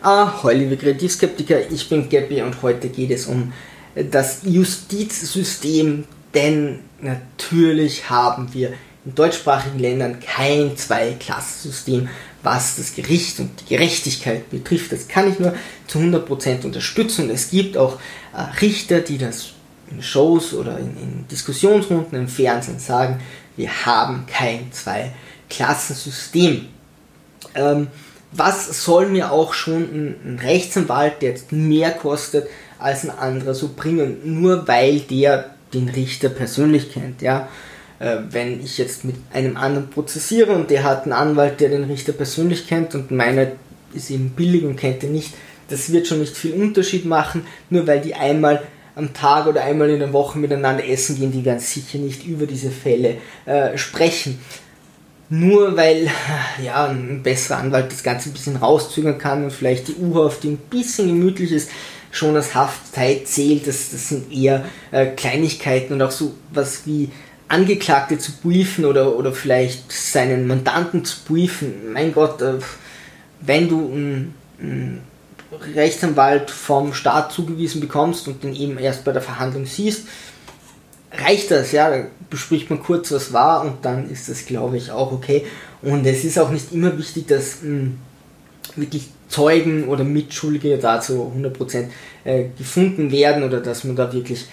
Ahoi, liebe Kreativskeptiker, ich bin Gabby und heute geht es um das Justizsystem, denn natürlich haben wir in deutschsprachigen Ländern kein Zweiklassensystem, was das Gericht und die Gerechtigkeit betrifft. Das kann ich nur zu 100% unterstützen. Es gibt auch äh, Richter, die das in Shows oder in, in Diskussionsrunden im Fernsehen sagen, wir haben kein Zweiklassensystem. Ähm, was soll mir auch schon ein, Rechtsanwalt, der jetzt mehr kostet als ein anderer, so bringen, nur weil der den Richter persönlich kennt, ja. Äh, wenn ich jetzt mit einem anderen prozessiere und der hat einen Anwalt, der den Richter persönlich kennt und meiner ist eben billig und kennt ihn nicht, das wird schon nicht viel Unterschied machen, nur weil die einmal am Tag oder einmal in der Woche miteinander essen gehen, die werden sicher nicht über diese Fälle äh, sprechen nur weil ja, ein besserer Anwalt das Ganze ein bisschen rauszögern kann und vielleicht die U-Haft, die ein bisschen gemütlich ist, schon als Haftzeit zählt. Das, das sind eher äh, Kleinigkeiten und auch so was wie Angeklagte zu briefen oder, oder vielleicht seinen Mandanten zu briefen. Mein Gott, äh, wenn du einen, einen Rechtsanwalt vom Staat zugewiesen bekommst und den eben erst bei der Verhandlung siehst, reicht das, ja, bespricht man kurz, was war und dann ist das, glaube ich, auch okay. Und es ist auch nicht immer wichtig, dass mh, hm, wirklich Zeugen oder Mitschuldige da zu 100% äh, gefunden werden oder dass man da wirklich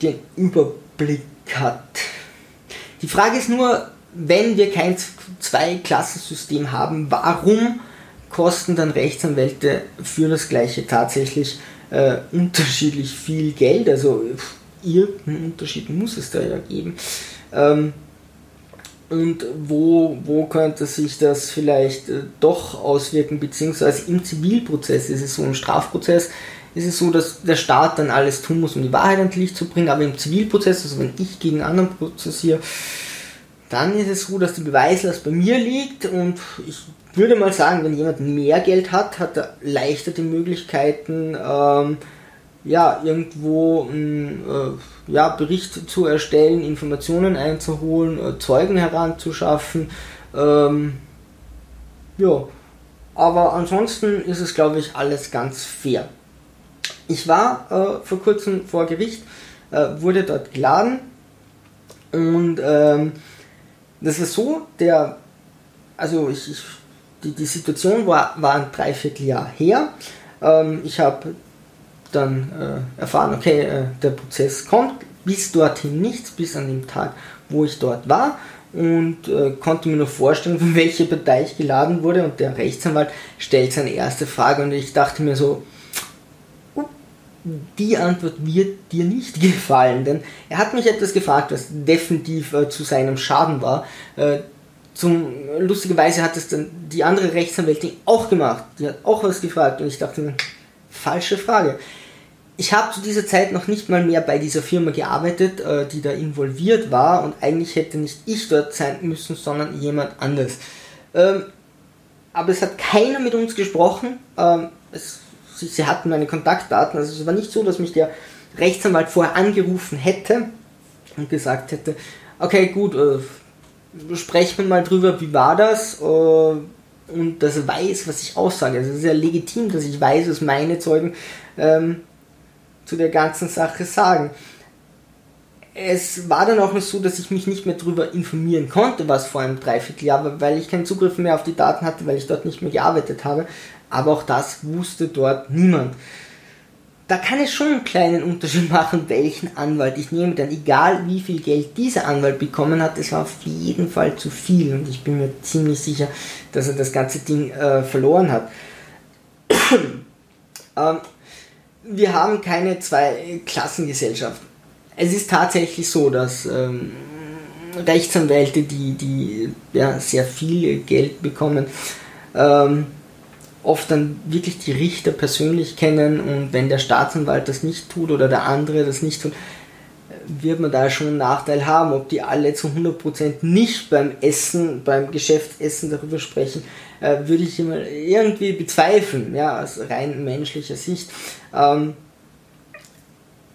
den Überblick hat. Die Frage ist nur, wenn wir kein Zwei-Klassensystem haben, warum kosten dann Rechtsanwälte für das gleiche tatsächlich äh, unterschiedlich viel Geld? Also irgendeinen Unterschied muss es da ja geben. Ähm, und wo, wo könnte sich das vielleicht äh, doch auswirken, beziehungsweise im Zivilprozess ist es so, im Strafprozess ist es so, dass der Staat dann alles tun muss, um die Wahrheit ans Licht zu bringen, aber im Zivilprozess, also wenn ich gegen anderen prozessiere, dann ist es so, dass die Beweislast bei mir liegt. Und ich würde mal sagen, wenn jemand mehr Geld hat, hat er leichter die Möglichkeiten, ähm, ja, irgendwo einen äh, ja, Bericht zu erstellen, Informationen einzuholen, äh, Zeugen heranzuschaffen. Ähm, ja, aber ansonsten ist es, glaube ich, alles ganz fair. Ich war äh, vor kurzem vor Gericht, äh, wurde dort geladen und ähm, das ist so, der, also ich, ich die, die Situation war, war ein Dreivierteljahr her. Ähm, ich habe dann äh, erfahren, okay, äh, der Prozess kommt, bis dorthin nichts, bis an dem Tag, wo ich dort war und äh, konnte mir nur vorstellen, für welche Partei ich geladen wurde und der Rechtsanwalt stellt seine erste Frage und ich dachte mir so, uh, die Antwort wird dir nicht gefallen, denn er hat mich etwas gefragt, was definitiv äh, zu seinem Schaden war. Äh, zum, lustigerweise hat es dann die andere Rechtsanwältin auch gemacht, die hat auch was gefragt und ich dachte mir, falsche Frage ich habe zu dieser Zeit noch nicht mal mehr bei dieser Firma gearbeitet, äh, die da involviert war und eigentlich hätte nicht ich dort sein müssen, sondern jemand anders. Ähm, aber es hat keiner mit uns gesprochen. Ähm, es, sie, sie, hatten meine Kontaktdaten, also es war nicht so, dass mich der Rechtsanwalt vorher angerufen hätte und gesagt hätte, okay gut, äh, sprechen wir mal drüber, wie war das? Äh, und dass er weiß, was ich aussage. Also es ist ja legitim, dass ich weiß, was meine Zeugen ähm, zu der ganzen Sache sagen. Es war dann auch noch so, dass ich mich nicht mehr darüber informieren konnte, was vor einem Dreivierteljahr war, weil ich keinen Zugriff mehr auf die Daten hatte, weil ich dort nicht mehr gearbeitet habe. Aber auch das wusste dort niemand. Da kann es schon einen kleinen Unterschied machen, welchen Anwalt ich nehme, denn egal wie viel Geld dieser Anwalt bekommen hat, es war auf jeden Fall zu viel und ich bin mir ziemlich sicher, dass er das ganze Ding äh, verloren hat. ähm, wir haben keine Zwei-Klassengesellschaft. Es ist tatsächlich so, dass ähm, Rechtsanwälte, die, die ja, sehr viel Geld bekommen, ähm, oft dann wirklich die Richter persönlich kennen und wenn der Staatsanwalt das nicht tut oder der andere das nicht tut, wird man da schon einen Nachteil haben. Ob die alle zu 100% nicht beim Essen, beim Geschäftsessen darüber sprechen, äh, würde ich immer irgendwie bezweifeln, ja, aus rein menschlicher Sicht. Ähm,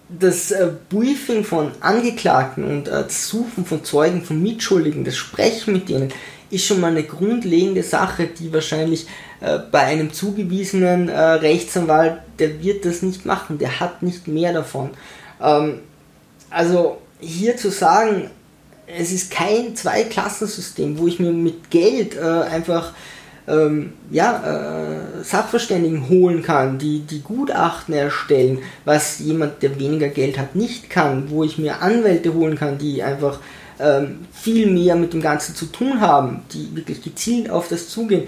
das äh, Briefing von Angeklagten und äh, das Suchen von Zeugen, von Mitschuldigen, das Sprechen mit denen, ist schon mal eine grundlegende Sache, die wahrscheinlich äh, bei einem zugewiesenen äh, Rechtsanwalt, der wird das nicht machen, der hat nicht mehr davon. Ähm, also hier zu sagen, es ist kein Zweiklassensystem, wo ich mir mit Geld äh, einfach ähm, ja, äh, Sachverständigen holen kann, die, die Gutachten erstellen, was jemand, der weniger Geld hat, nicht kann, wo ich mir Anwälte holen kann, die einfach ähm, viel mehr mit dem Ganzen zu tun haben, die wirklich gezielt auf das zugehen.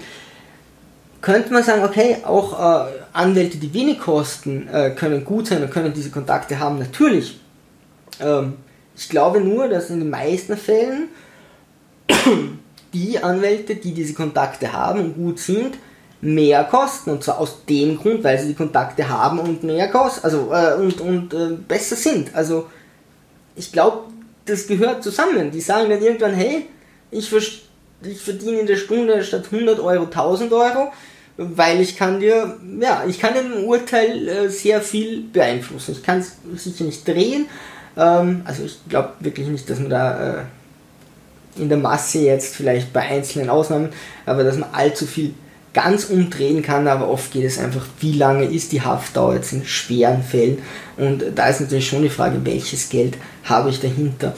Könnte man sagen, okay, auch äh, Anwälte, die wenig kosten, äh, können gut sein und können diese Kontakte haben, natürlich. Ähm, ich glaube nur, dass in den meisten Fällen die Anwälte, die diese Kontakte haben und gut sind, mehr kosten. Und zwar aus dem Grund, weil sie die Kontakte haben und mehr kosten, also äh, und, und äh, besser sind. Also ich glaube, das gehört zusammen. Die sagen dann irgendwann, hey, ich, ich verdiene in der Stunde statt 100 Euro 1000 Euro, weil ich kann dir, ja, ich kann im Urteil äh, sehr viel beeinflussen. Ich kann es sicher nicht drehen. Ähm, also ich glaube wirklich nicht, dass man da äh, in der Masse jetzt vielleicht bei einzelnen Ausnahmen, aber dass man allzu viel ganz umdrehen kann, aber oft geht es einfach, wie lange ist die Haftdauer jetzt in schweren Fällen und da ist natürlich schon die Frage, welches Geld habe ich dahinter,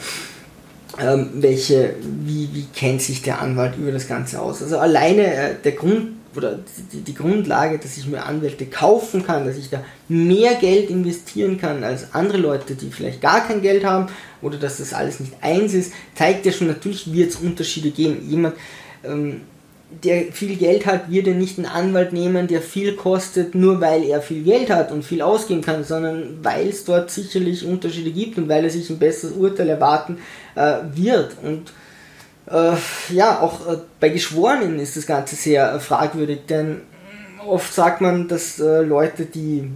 ähm, welche, wie, wie kennt sich der Anwalt über das Ganze aus. Also alleine äh, der Grund oder die, Grundlage, dass ich mir Anwälte kaufen kann, dass ich da mehr Geld investieren kann als andere Leute, die vielleicht gar kein Geld haben oder dass das alles nicht eins ist, zeigt ja schon, natürlich wird es Unterschiede geben. Jemand, ähm, der viel Geld hat, wird ja nicht einen Anwalt nehmen, der viel kostet, nur weil er viel Geld hat und viel ausgeben kann, sondern weil es dort sicherlich Unterschiede gibt und weil er sich ein besseres Urteil erwarten äh, wird. Und ja, auch äh, bei Geschworenen ist das Ganze sehr äh, fragwürdig, denn oft sagt man, dass äh, Leute, die,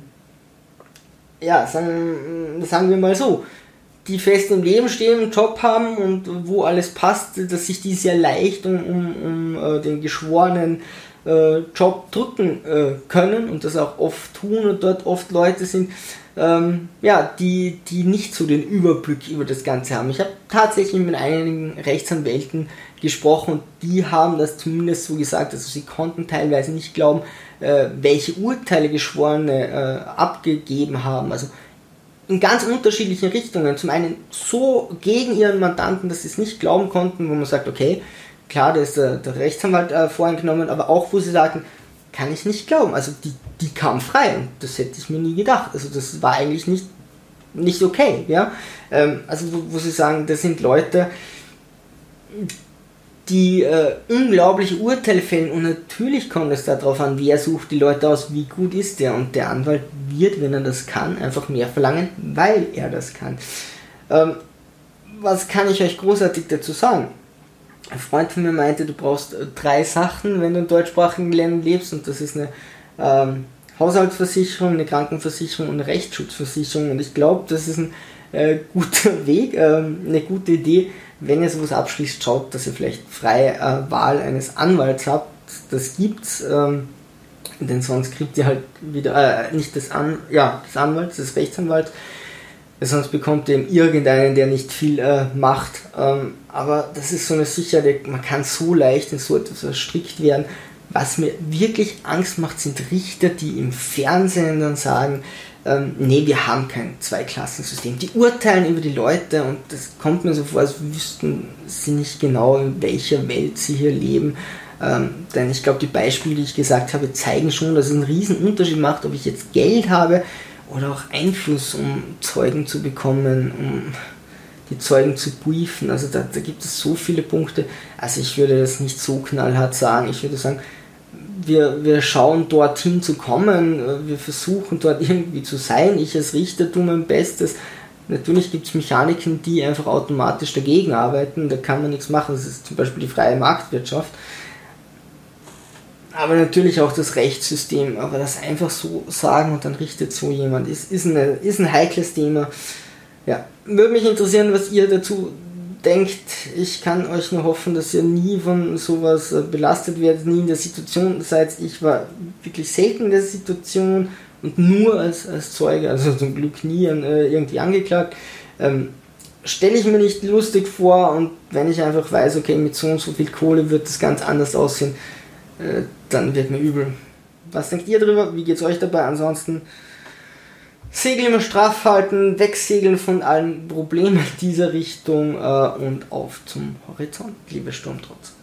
ja, sagen, sagen wir mal so, die fest im Leben stehen, einen Job haben und wo alles passt, dass sich die sehr leicht um, um, um äh, den geschworenen äh, Job drücken äh, können und das auch oft tun und dort oft Leute sind, ähm, ja, die, die nicht so den Überblick über das Ganze haben. Ich habe tatsächlich mit einigen Rechtsanwälten gesprochen und die haben das zumindest so gesagt, also sie konnten teilweise nicht glauben, äh, welche Urteile Geschworene äh, abgegeben haben. Also in ganz unterschiedlichen Richtungen. Zum einen so gegen ihren Mandanten, dass sie es nicht glauben konnten, wo man sagt, okay, klar, da ist der, der Rechtsanwalt äh, voreingenommen, aber auch wo sie sagen, kann ich nicht glauben. Also die, die kam frei und das hätte ich mir nie gedacht. Also das war eigentlich nicht, nicht okay. Ja? Ähm, also wo, wo sie sagen, das sind Leute, die äh, unglaubliche Urteile fällen und natürlich kommt es darauf an, wer sucht die Leute aus, wie gut ist der und der Anwalt wird, wenn er das kann, einfach mehr verlangen, weil er das kann. Ähm, was kann ich euch großartig dazu sagen? Ein Freund von mir meinte, du brauchst äh, drei Sachen, wenn du in deutschsprachigen Ländern lebst und das ist eine ähm, Haushaltsversicherung, eine Krankenversicherung und eine Rechtsschutzversicherung und ich glaube, das ist ein äh, guter Weg, ähm, eine gute Idee, wenn ihr sowas abschließt, schaut, dass ihr vielleicht freie äh, Wahl eines Anwalts habt. Das gibt's, ähm, denn sonst kriegt ihr halt wieder, äh, nicht des, An ja, des Anwalts, des Rechtsanwalts, sonst bekommt ihr irgendeinen, der nicht viel äh, macht. Ähm, aber das ist so eine Sicherheit, man kann so leicht in so etwas verstrickt werden. Was mir wirklich Angst macht, sind Richter, die im Fernsehen dann sagen, ähm, nee, wir haben kein Zweiklassensystem. Die urteilen über die Leute und das kommt mir so vor, als wüssten sie nicht genau, in welcher Welt sie hier leben. Ähm, denn ich glaube, die Beispiele, die ich gesagt habe, zeigen schon, dass es einen riesen Unterschied macht, ob ich jetzt Geld habe oder auch Einfluss, um Zeugen zu bekommen, um die Zeugen zu briefen. Also da, da gibt es so viele Punkte. Also ich würde das nicht so knallhart sagen. Ich würde sagen, wir, wir schauen dorthin zu kommen, wir versuchen dort irgendwie zu sein. Ich als Richter tue mein Bestes. Natürlich gibt es Mechaniken, die einfach automatisch dagegen arbeiten, da kann man nichts machen. Das ist zum Beispiel die freie Marktwirtschaft. Aber natürlich auch das Rechtssystem. Aber das einfach so sagen und dann richtet so jemand, ist, ist, eine, ist ein heikles Thema. Ja, würde mich interessieren, was ihr dazu denkt, ich kann euch nur hoffen, dass ihr nie von sowas äh, belastet werdet, nie in der Situation seid. Ich war wirklich selten in der Situation und nur als, als Zeuge, also zum Glück nie an, äh, irgendwie angeklagt. Ähm, Stelle ich mir nicht lustig vor und wenn ich einfach weiß, okay, mit so und so viel Kohle wird das ganz anders aussehen, äh, dann wird mir übel. Was denkt ihr drüber? Wie geht's euch dabei? Ansonsten Segel immer straff halten, wegsegeln von allen Problemen dieser Richtung äh, und auf zum Horizont, liebe Sturmtrotz.